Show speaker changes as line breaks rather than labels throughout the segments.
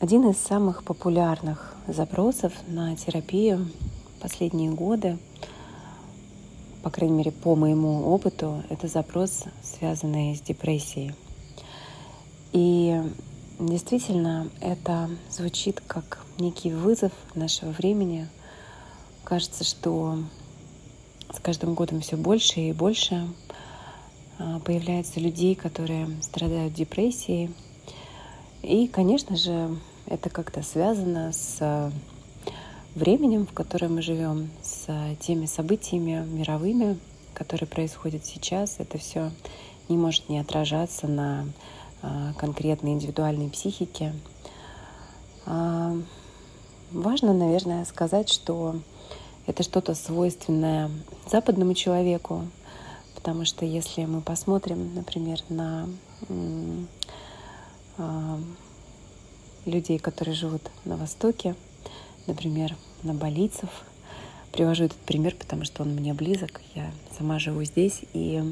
Один из самых популярных запросов на терапию последние годы, по крайней мере по моему опыту, это запрос, связанный с депрессией. И действительно это звучит как некий вызов нашего времени. Кажется, что с каждым годом все больше и больше а, появляется людей, которые страдают депрессией. И, конечно же, это как-то связано с временем, в котором мы живем, с теми событиями мировыми, которые происходят сейчас. Это все не может не отражаться на а, конкретной индивидуальной психике. А, важно, наверное, сказать, что это что-то свойственное западному человеку, потому что если мы посмотрим, например, на а, людей, которые живут на Востоке, например, на балийцев. Привожу этот пример, потому что он мне близок. Я сама живу здесь и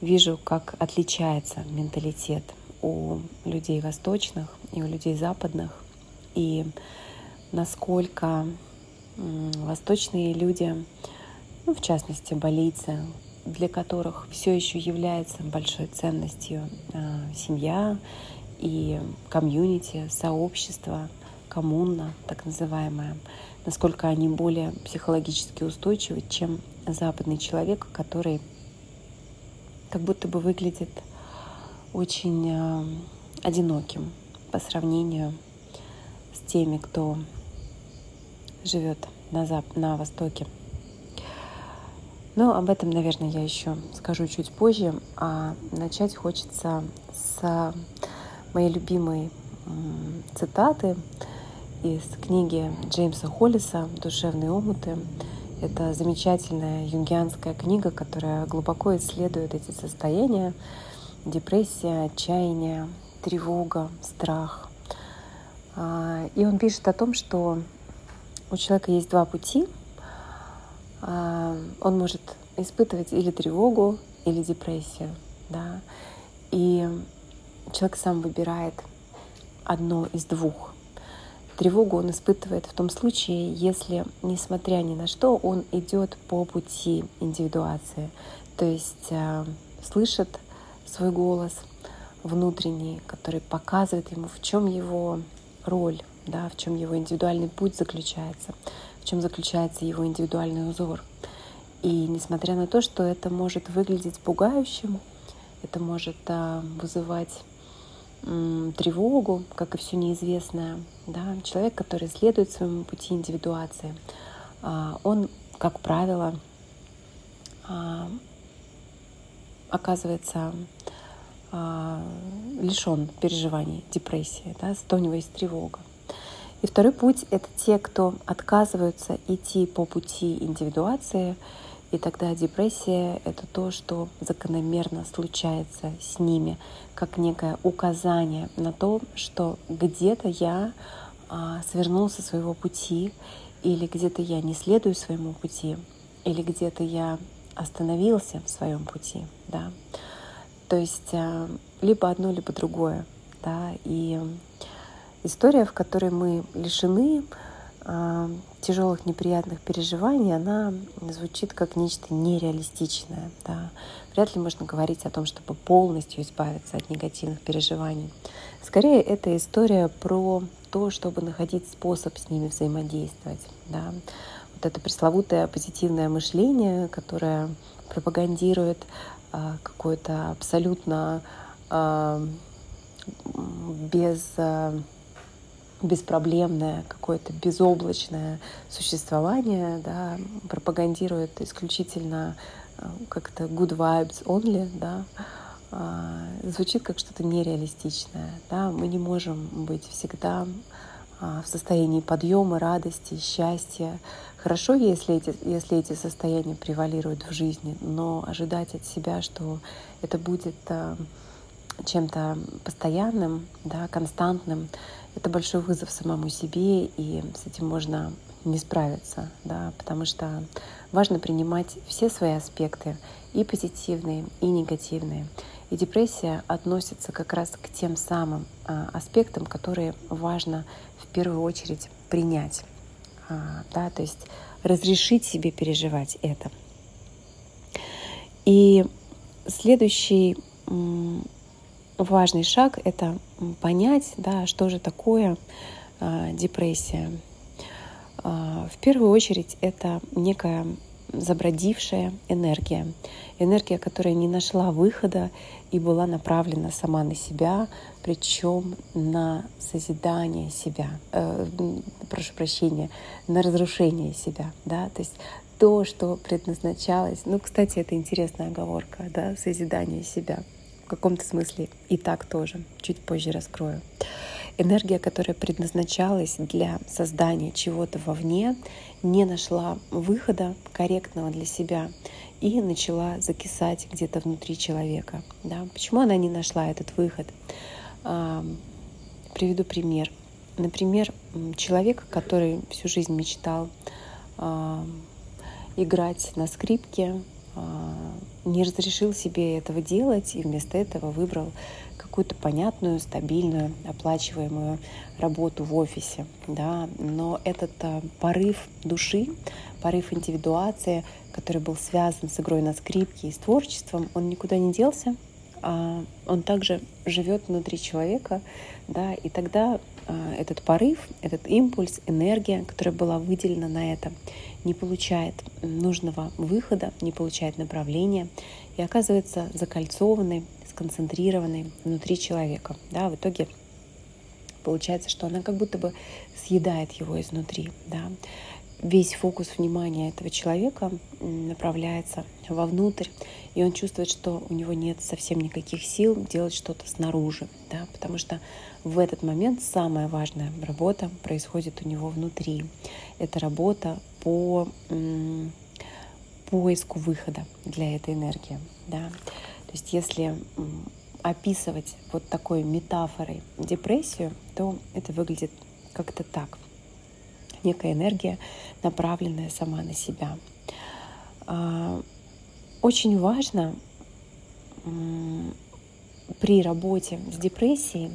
вижу, как отличается менталитет у людей восточных и у людей западных, и насколько восточные люди, ну, в частности, балийцы, для которых все еще является большой ценностью э, семья и комьюнити, сообщество, коммуна, так называемая, насколько они более психологически устойчивы, чем западный человек, который как будто бы выглядит очень э, одиноким по сравнению с теми, кто живет на, зап- на Востоке. Но об этом, наверное, я еще скажу чуть позже. А начать хочется с моей любимой цитаты из книги Джеймса Холлиса «Душевные омуты». Это замечательная юнгианская книга, которая глубоко исследует эти состояния — депрессия, отчаяние, тревога, страх. А, и он пишет о том, что у человека есть два пути — а, он может испытывать или тревогу, или депрессию. Да? И человек сам выбирает одно из двух. Тревогу он испытывает в том случае, если, несмотря ни на что, он идет по пути индивидуации, то есть э, слышит свой голос внутренний, который показывает ему, в чем его роль, да, в чем его индивидуальный путь заключается в чем заключается его индивидуальный узор. И несмотря на то, что это может выглядеть пугающим, это может а, вызывать тревогу, как и все неизвестное, да, человек, который следует своему пути индивидуации, а, он, как правило, а, оказывается а, лишен переживаний депрессии, да, у него есть тревога. И второй путь — это те, кто отказываются идти по пути индивидуации, и тогда депрессия — это то, что закономерно случается с ними, как некое указание на то, что где-то я а, свернул со своего пути, или где-то я не следую своему пути, или где-то я остановился в своем пути, да. То есть а, либо одно, либо другое, да, и история, в которой мы лишены тяжелых неприятных переживаний, она звучит как нечто нереалистичное. Да. Вряд ли можно говорить о том, чтобы полностью избавиться от негативных переживаний. Скорее, это история про то, чтобы находить способ с ними взаимодействовать. Да. Вот это пресловутое позитивное мышление, которое пропагандирует э, какое-то абсолютно э, без э, беспроблемное, какое-то безоблачное существование, да, пропагандирует исключительно э, как-то good vibes only, да, а, звучит как что-то нереалистичное. Да? Мы не можем быть всегда а, в состоянии подъема, радости, счастья. Хорошо, если эти, если эти состояния превалируют в жизни, но ожидать от себя, что это будет э, чем-то постоянным, да, константным, это большой вызов самому себе, и с этим можно не справиться, да, потому что важно принимать все свои аспекты, и позитивные, и негативные, И депрессия относится как раз к тем самым а, аспектам, которые важно в первую очередь принять. А, да, то есть разрешить себе переживать это. И следующий важный шаг — это понять, да, что же такое э, депрессия. Э, в первую очередь это некая забродившая энергия. Энергия, которая не нашла выхода и была направлена сама на себя, причем на созидание себя, э, прошу прощения, на разрушение себя. Да? То есть то, что предназначалось. Ну, кстати, это интересная оговорка, да, созидание себя в каком-то смысле и так тоже. Чуть позже раскрою. Энергия, которая предназначалась для создания чего-то вовне, не нашла выхода корректного для себя и начала закисать где-то внутри человека. Да? Почему она не нашла этот выход? А, приведу пример. Например, человек, который всю жизнь мечтал а, играть на скрипке, не разрешил себе этого делать и вместо этого выбрал какую-то понятную, стабильную, оплачиваемую работу в офисе. Да? Но этот а, порыв души, порыв индивидуации, который был связан с игрой на скрипке и с творчеством, он никуда не делся, а он также живет внутри человека, да, и тогда а, этот порыв, этот импульс, энергия, которая была выделена на это, не получает нужного выхода, не получает направления и оказывается закольцованной, сконцентрированной внутри человека. Да, в итоге получается, что она как будто бы съедает его изнутри. Да. Весь фокус внимания этого человека направляется вовнутрь, и он чувствует, что у него нет совсем никаких сил делать что-то снаружи, да, потому что в этот момент самая важная работа происходит у него внутри. Это работа по поиску выхода для этой энергии. Да? То есть если описывать вот такой метафорой депрессию, то это выглядит как-то так. Некая энергия, направленная сама на себя. А, очень важно при работе с депрессией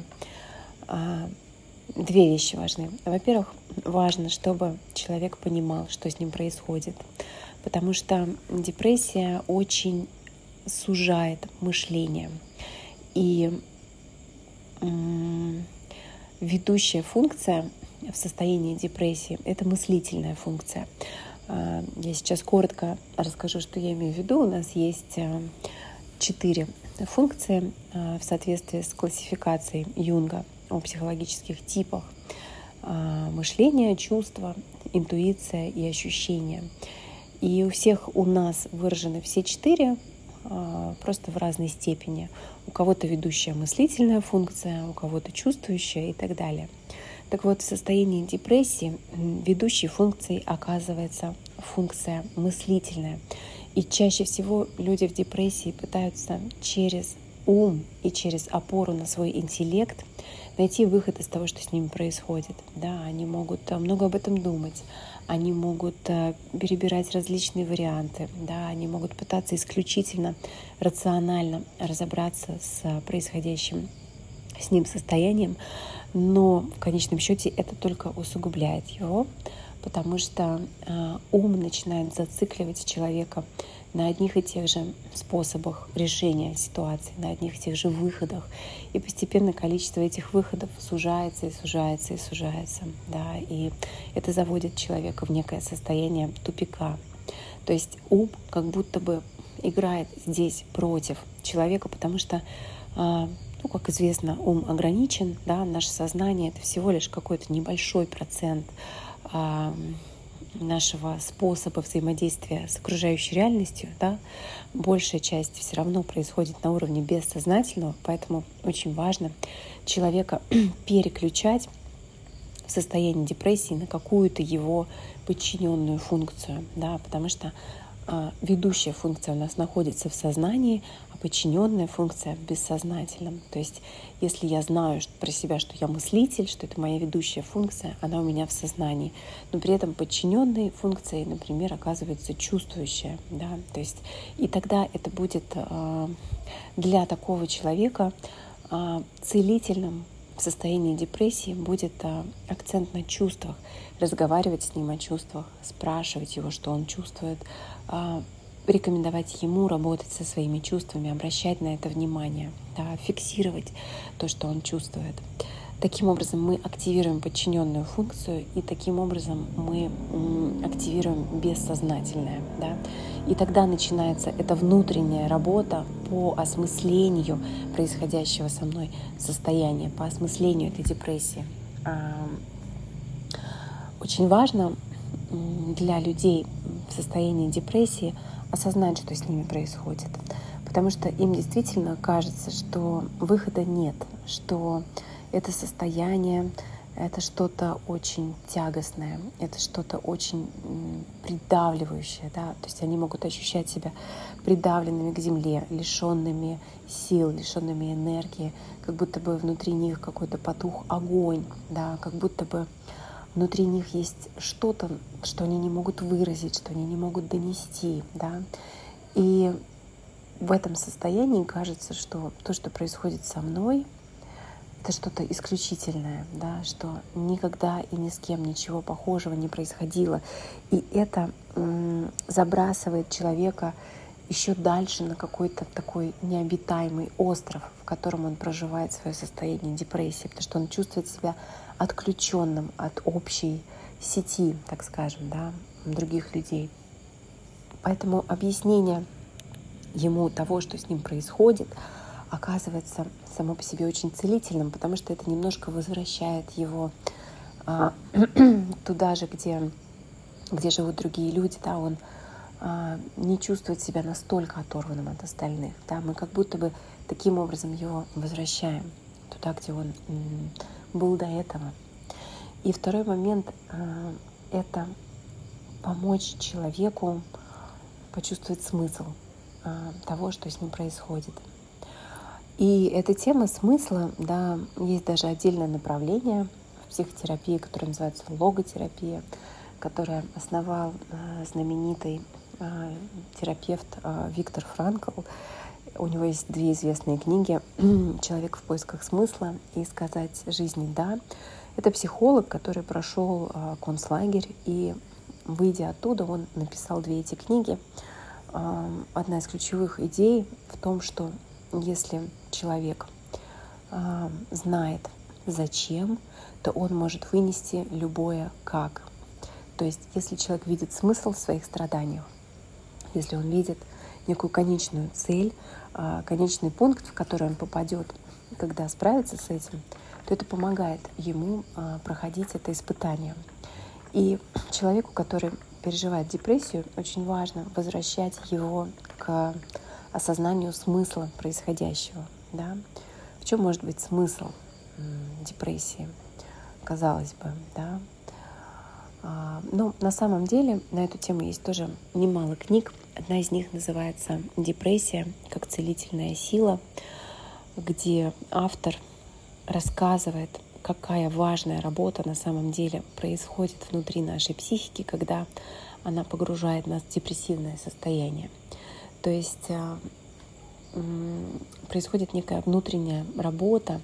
а, две вещи важны. Во-первых, важно, чтобы человек понимал, что с ним происходит, потому что депрессия очень сужает мышление. И ведущая функция в состоянии депрессии — это мыслительная функция. А, я сейчас коротко расскажу, что я имею в виду. У нас есть а, четыре функции в соответствии с классификацией Юнга — о психологических типах а, мышления, чувства, интуиция и ощущения. И у всех у нас выражены все четыре, просто в разной степени. У кого-то ведущая мыслительная функция, у кого-то чувствующая и так далее. Так вот, в состоянии депрессии ведущей функцией оказывается функция мыслительная. И чаще всего люди в депрессии пытаются через ум и через опору на свой интеллект найти выход из того, что с ними происходит. Да, они могут э, много об этом думать, они могут э, перебирать различные варианты, да, они могут пытаться исключительно рационально разобраться с происходящим с ним состоянием, но в конечном счете это только усугубляет его, потому что э, ум начинает зацикливать человека на одних и тех же способах решения ситуации, на одних и тех же выходах. И постепенно количество этих выходов сужается и сужается и сужается. Да? И это заводит человека в некое состояние тупика. То есть ум как будто бы играет здесь против человека, потому что а, ну, как известно, ум ограничен, да, наше сознание — это всего лишь какой-то небольшой процент нашего способа взаимодействия с окружающей реальностью, да, большая часть все равно происходит на уровне бессознательного, поэтому очень важно человека переключать в состоянии депрессии на какую-то его подчиненную функцию, да, потому что ведущая функция у нас находится в сознании, а подчиненная функция в бессознательном. То есть, если я знаю про себя, что я мыслитель, что это моя ведущая функция, она у меня в сознании, но при этом подчиненной функцией, например, оказывается чувствующая, да, то есть и тогда это будет а, для такого человека а, целительным в состоянии депрессии будет а, акцент на чувствах, разговаривать с ним о чувствах, спрашивать его, что он чувствует, а, рекомендовать ему работать со своими чувствами, обращать на это внимание, да, фиксировать то, что он чувствует. Таким образом мы активируем подчиненную функцию, и таким образом мы активируем бессознательное. Да? И тогда начинается эта внутренняя работа по осмыслению происходящего со мной состояния, по осмыслению этой депрессии. Очень важно для людей в состоянии депрессии осознать, что с ними происходит. Потому что им действительно кажется, что выхода нет, что это состояние, это что-то очень тягостное, это что-то очень придавливающее, да, то есть они могут ощущать себя придавленными к земле, лишенными сил, лишенными энергии, как будто бы внутри них какой-то потух огонь, да, как будто бы внутри них есть что-то, что они не могут выразить, что они не могут донести, да, и в этом состоянии кажется, что то, что происходит со мной, это что-то исключительное, да, что никогда и ни с кем ничего похожего не происходило. И это забрасывает человека еще дальше на какой-то такой необитаемый остров, в котором он проживает свое состояние депрессии, потому что он чувствует себя отключенным от общей сети, так скажем, да, других людей. Поэтому объяснение ему того, что с ним происходит, оказывается само по себе очень целительным, потому что это немножко возвращает его а, туда же, где, где живут другие люди, да, он а, не чувствует себя настолько оторванным от остальных, да, мы как будто бы таким образом его возвращаем туда, где он был до этого. И второй момент а, — это помочь человеку почувствовать смысл а, того, что с ним происходит. И эта тема смысла, да, есть даже отдельное направление в психотерапии, которое называется логотерапия, которое основал э, знаменитый э, терапевт э, Виктор Франкл. У него есть две известные книги «Человек в поисках смысла» и «Сказать жизни да». Это психолог, который прошел концлагерь, и, выйдя оттуда, он написал две эти книги. Одна из ключевых идей в том, что если человек э, знает, зачем, то он может вынести любое как. То есть, если человек видит смысл в своих страданиях, если он видит некую конечную цель, э, конечный пункт, в который он попадет, когда справится с этим, то это помогает ему э, проходить это испытание. И человеку, который переживает депрессию, очень важно возвращать его к осознанию смысла происходящего. Да? В чем может быть смысл депрессии, казалось бы, да? А, но на самом деле на эту тему есть тоже немало книг. Одна из них называется «Депрессия как целительная сила», где автор рассказывает, какая важная работа на самом деле происходит внутри нашей психики, когда она погружает нас в депрессивное состояние. То есть а, происходит некая внутренняя работа.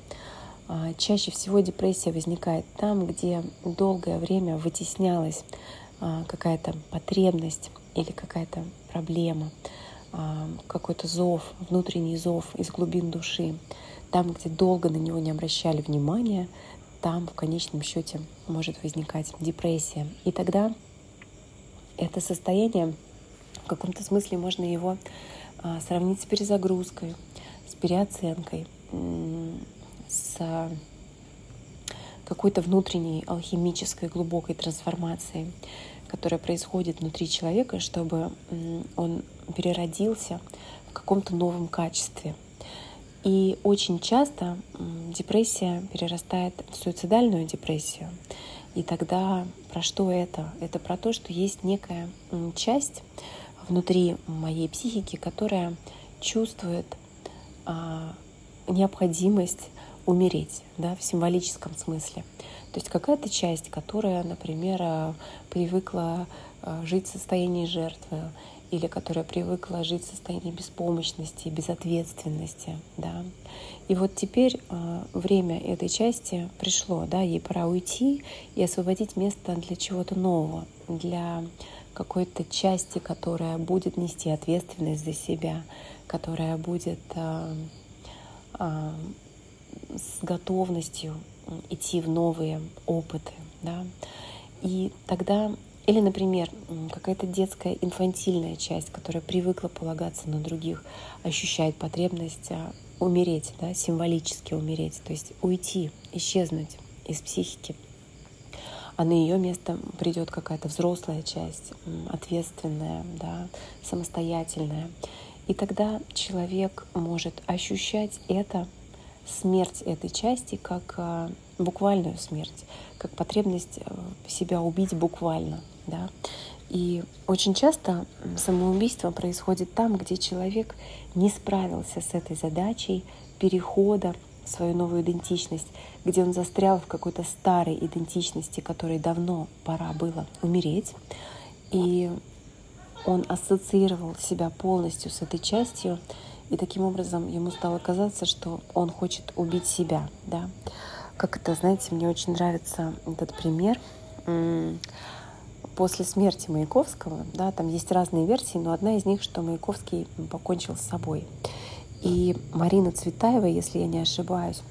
А, чаще всего депрессия возникает там, где долгое время вытеснялась а, какая-то потребность или какая-то проблема, какой-то зов, внутренний зов из глубин души. Там, где долго на него не обращали внимания, там в конечном счете может возникать депрессия. И тогда это состояние в каком-то смысле можно его а, сравнить с перезагрузкой, с переоценкой, с какой-то внутренней алхимической глубокой трансформацией, которая происходит внутри человека, чтобы он переродился в каком-то новом качестве. И очень часто депрессия перерастает в суицидальную депрессию. И тогда про что это? Это про то, что есть некая часть внутри моей психики, которая чувствует а, необходимость умереть, да, в символическом смысле. То есть какая-то часть, которая, например, а, привыкла а, жить в состоянии жертвы, или которая привыкла жить в состоянии беспомощности, безответственности, да. И вот теперь э, время этой части пришло, да, ей пора уйти и освободить место для чего-то нового, для какой-то части, которая будет нести ответственность за себя, которая будет э, э, с готовностью идти в новые опыты, да. И тогда или, например, какая-то детская инфантильная часть, которая привыкла полагаться на других, ощущает потребность а, умереть, да, символически умереть, то есть уйти, исчезнуть из психики. А на ее место придет какая-то взрослая часть, ответственная, да, самостоятельная. И тогда человек может ощущать это, смерть этой части, как а, буквальную смерть, как потребность э, себя убить буквально – да. И очень часто самоубийство происходит там, где человек не справился с этой задачей перехода свою новую идентичность, где он застрял в какой-то старой идентичности, которой давно пора было умереть. И он ассоциировал себя полностью с этой частью, и таким образом ему стало казаться, что он хочет убить себя. Да? Как это, знаете, мне очень нравится этот пример после смерти Маяковского, да, там есть разные версии, но одна из них, что Маяковский покончил с собой. И Марина Цветаева, если я не ошибаюсь,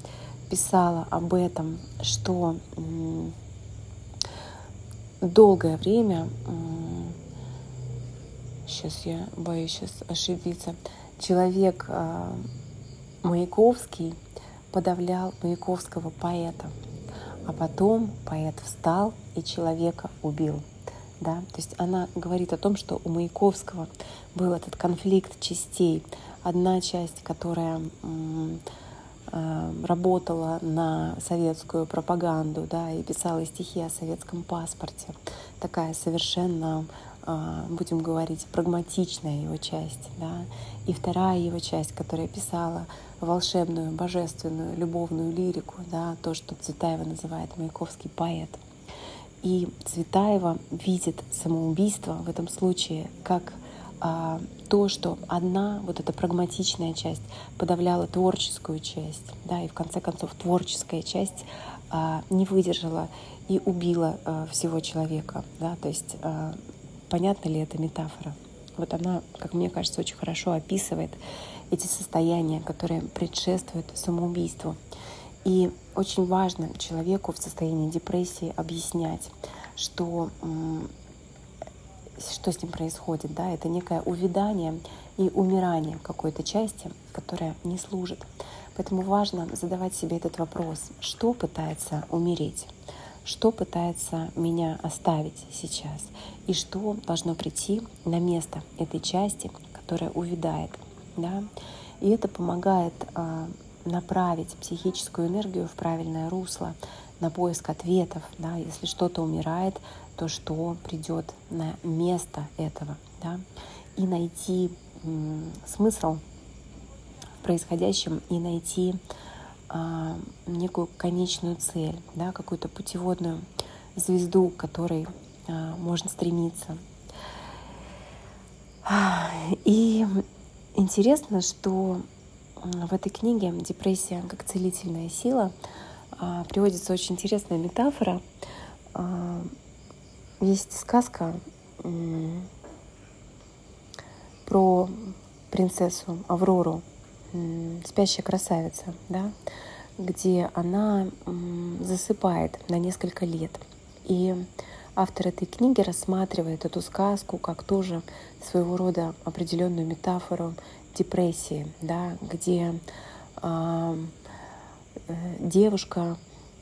писала об этом, что долгое время, сейчас я боюсь сейчас ошибиться, человек а, Маяковский подавлял Маяковского поэта, а потом поэт встал и человека убил да, то есть она говорит о том, что у Маяковского был этот конфликт частей. Одна часть, которая э, работала на советскую пропаганду, да, и писала стихи о советском паспорте, такая совершенно, э, будем говорить, прагматичная его часть, да, и вторая его часть, которая писала волшебную, божественную, любовную лирику, да, то, что Цветаева называет Маяковский поэт — и Цветаева видит самоубийство в этом случае как а, то, что одна вот эта прагматичная часть подавляла творческую часть, да, и в конце концов творческая часть а, не выдержала и убила а, всего человека, да, то есть а, понятна ли эта метафора? Вот она, как мне кажется, очень хорошо описывает эти состояния, которые предшествуют самоубийству. И очень важно человеку в состоянии депрессии объяснять, что, что с ним происходит. Да? Это некое увядание и умирание какой-то части, которая не служит. Поэтому важно задавать себе этот вопрос, что пытается умереть, что пытается меня оставить сейчас, и что должно прийти на место этой части, которая увядает. Да? И это помогает а, направить психическую энергию в правильное русло, на поиск ответов. Да? Если что-то умирает, то что придет на место этого. Да? И найти смысл в происходящем и найти а, некую конечную цель, да, какую-то путеводную звезду, к которой а, можно стремиться. И интересно, что в этой книге «Депрессия как целительная сила» а, приводится очень интересная метафора. А, есть сказка про принцессу Аврору, спящая красавица, да, где она засыпает на несколько лет. И автор этой книги рассматривает эту сказку как тоже своего рода определенную метафору депрессии, да, где э, девушка,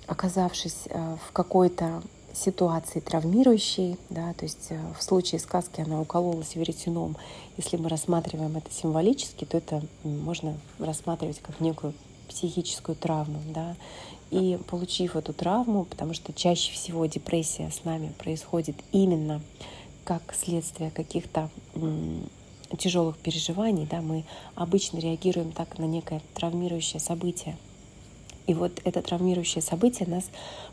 оказавшись э, в какой-то ситуации травмирующей, да, то есть э, в случае сказки она укололась веретеном. Если мы рассматриваем это символически, то это можно рассматривать как некую психическую травму, да, и получив эту травму, потому что чаще всего депрессия с нами происходит именно как следствие каких-то тяжелых переживаний, да, мы обычно реагируем так на некое травмирующее событие. И вот это травмирующее событие нас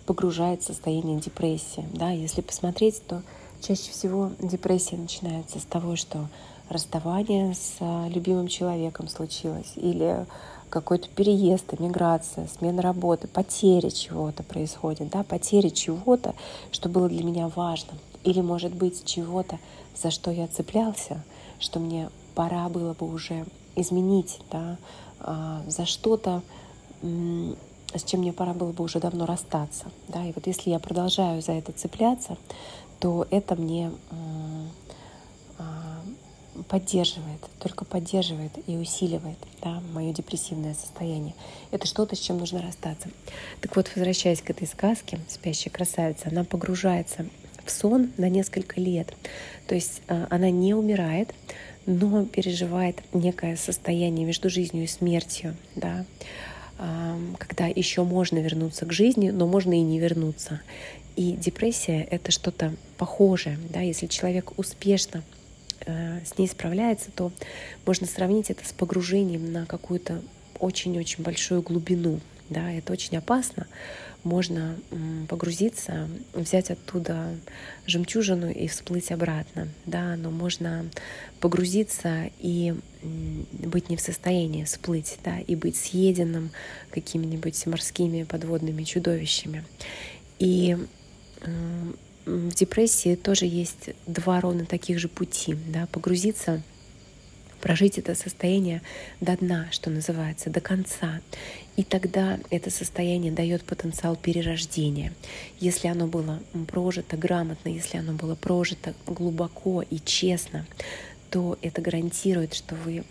погружает в состояние депрессии. Да. Если посмотреть, то чаще всего депрессия начинается с того, что расставание с а, любимым человеком случилось, или какой-то переезд, эмиграция, смена работы, потеря чего-то происходит, да, потеря чего-то, что было для меня важным, или, может быть, чего-то, за что я цеплялся, что мне пора было бы уже изменить, да, а, за что-то, с чем мне пора было бы уже давно расстаться. Да? И вот если я продолжаю за это цепляться, то это мне а, поддерживает, только поддерживает и усиливает да, мое депрессивное состояние. Это что-то, с чем нужно расстаться. Так вот, возвращаясь к этой сказке «Спящая красавица», она погружается в сон на несколько лет. То есть а, она не умирает, но переживает некое состояние между жизнью и смертью, да, когда еще можно вернуться к жизни, но можно и не вернуться. И депрессия — это что-то похожее. Да? Если человек успешно э, с ней справляется, то можно сравнить это с погружением на какую-то очень-очень большую глубину. Да? Это очень опасно, можно погрузиться, взять оттуда жемчужину и всплыть обратно, да, но можно погрузиться и быть не в состоянии всплыть, да, и быть съеденным какими-нибудь морскими подводными чудовищами. И в депрессии тоже есть два ровно таких же пути, да, погрузиться прожить это состояние до дна, что называется, до конца. И тогда это состояние дает потенциал перерождения. Если оно было прожито грамотно, если оно было прожито глубоко и честно, то это гарантирует, что вы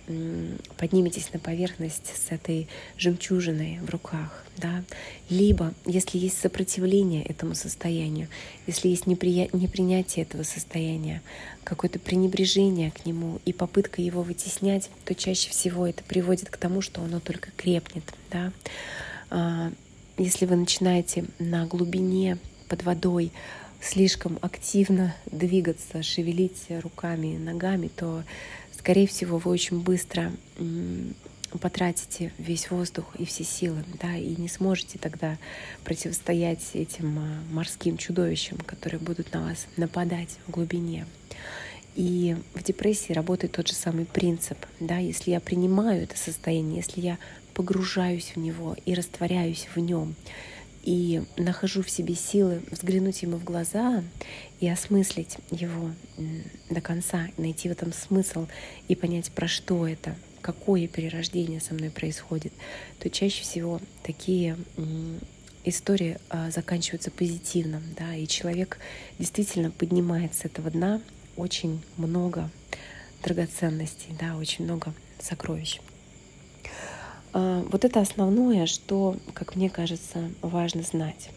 подниметесь на поверхность с этой жемчужиной в руках. Да? Либо, если есть сопротивление этому состоянию, если есть неприя... непринятие этого состояния, какое-то пренебрежение к нему и попытка его вытеснять, то чаще всего это приводит к тому, что оно только крепнет. Да? А, если вы начинаете на глубине под водой слишком активно двигаться, шевелить руками и ногами, то, скорее всего, вы очень быстро потратите весь воздух и все силы, да, и не сможете тогда противостоять этим а, морским чудовищам, которые будут на вас нападать в глубине. И в депрессии работает тот же самый принцип, да, если я принимаю это состояние, если я погружаюсь в него и растворяюсь в нем, и нахожу в себе силы взглянуть ему в глаза и осмыслить его до конца, найти в этом смысл и понять, про что это, какое перерождение со мной происходит, то чаще всего такие истории а, заканчиваются позитивно, да, и человек действительно поднимает с этого дна очень много драгоценностей, да, очень много сокровищ. А, вот это основное, что, как мне кажется, важно знать.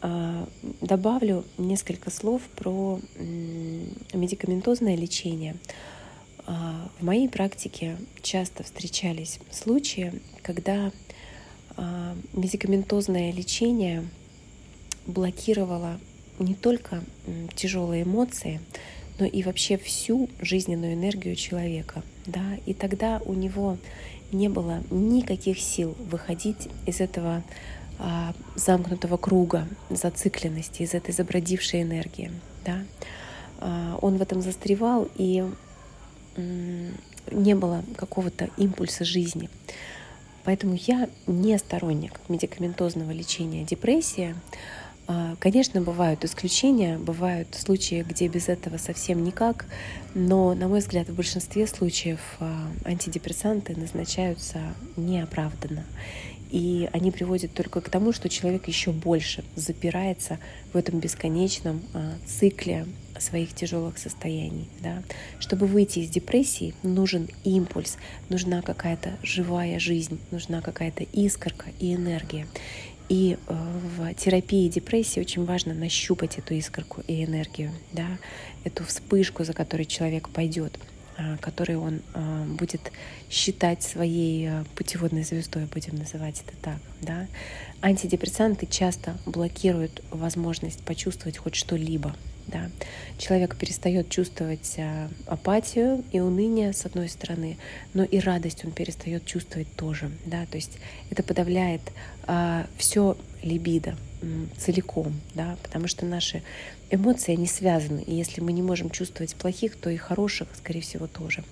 А, добавлю несколько слов про медикаментозное лечение. А, в моей практике часто встречались случаи, когда медикаментозное лечение блокировало не только тяжелые эмоции, но и вообще всю жизненную энергию человека. Да? И тогда у него не было никаких сил выходить из этого а, замкнутого круга зацикленности, из этой забродившей энергии. Да? А, он в этом застревал, и м, не было какого-то импульса жизни. Поэтому я не сторонник медикаментозного лечения депрессии. А, конечно, бывают исключения, бывают случаи, где без этого совсем никак, но, на мой взгляд, в большинстве случаев а, антидепрессанты назначаются неоправданно. И они приводят только к тому, что человек еще больше запирается в этом бесконечном а, цикле своих тяжелых состояний. Да? Чтобы выйти из депрессии, нужен импульс, нужна какая-то живая жизнь, нужна какая-то искорка и энергия. И э, в терапии депрессии очень важно нащупать эту искорку и энергию, да, эту вспышку, за которой человек пойдет, а, которую он а, будет считать своей э, путеводной звездой, будем называть это так. Да. Антидепрессанты часто блокируют возможность почувствовать хоть что-либо. Да. Человек перестает чувствовать а, апатию и уныние с одной стороны, но и радость он перестает чувствовать тоже. Да. То есть это подавляет а, все либидо целиком, да, потому что наши эмоции, они связаны, и если мы не можем чувствовать плохих, то и хороших, скорее всего, тоже.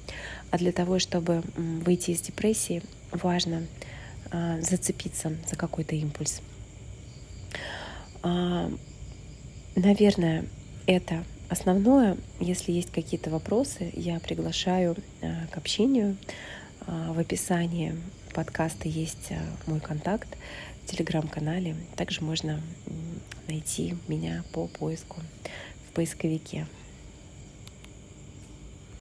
А для того, чтобы выйти из депрессии, важно а, зацепиться за какой-то импульс. А, наверное, это основное. Если есть какие-то вопросы, я приглашаю а, к общению. В описании подкаста есть мой контакт в телеграм-канале. Также можно найти меня по поиску в поисковике.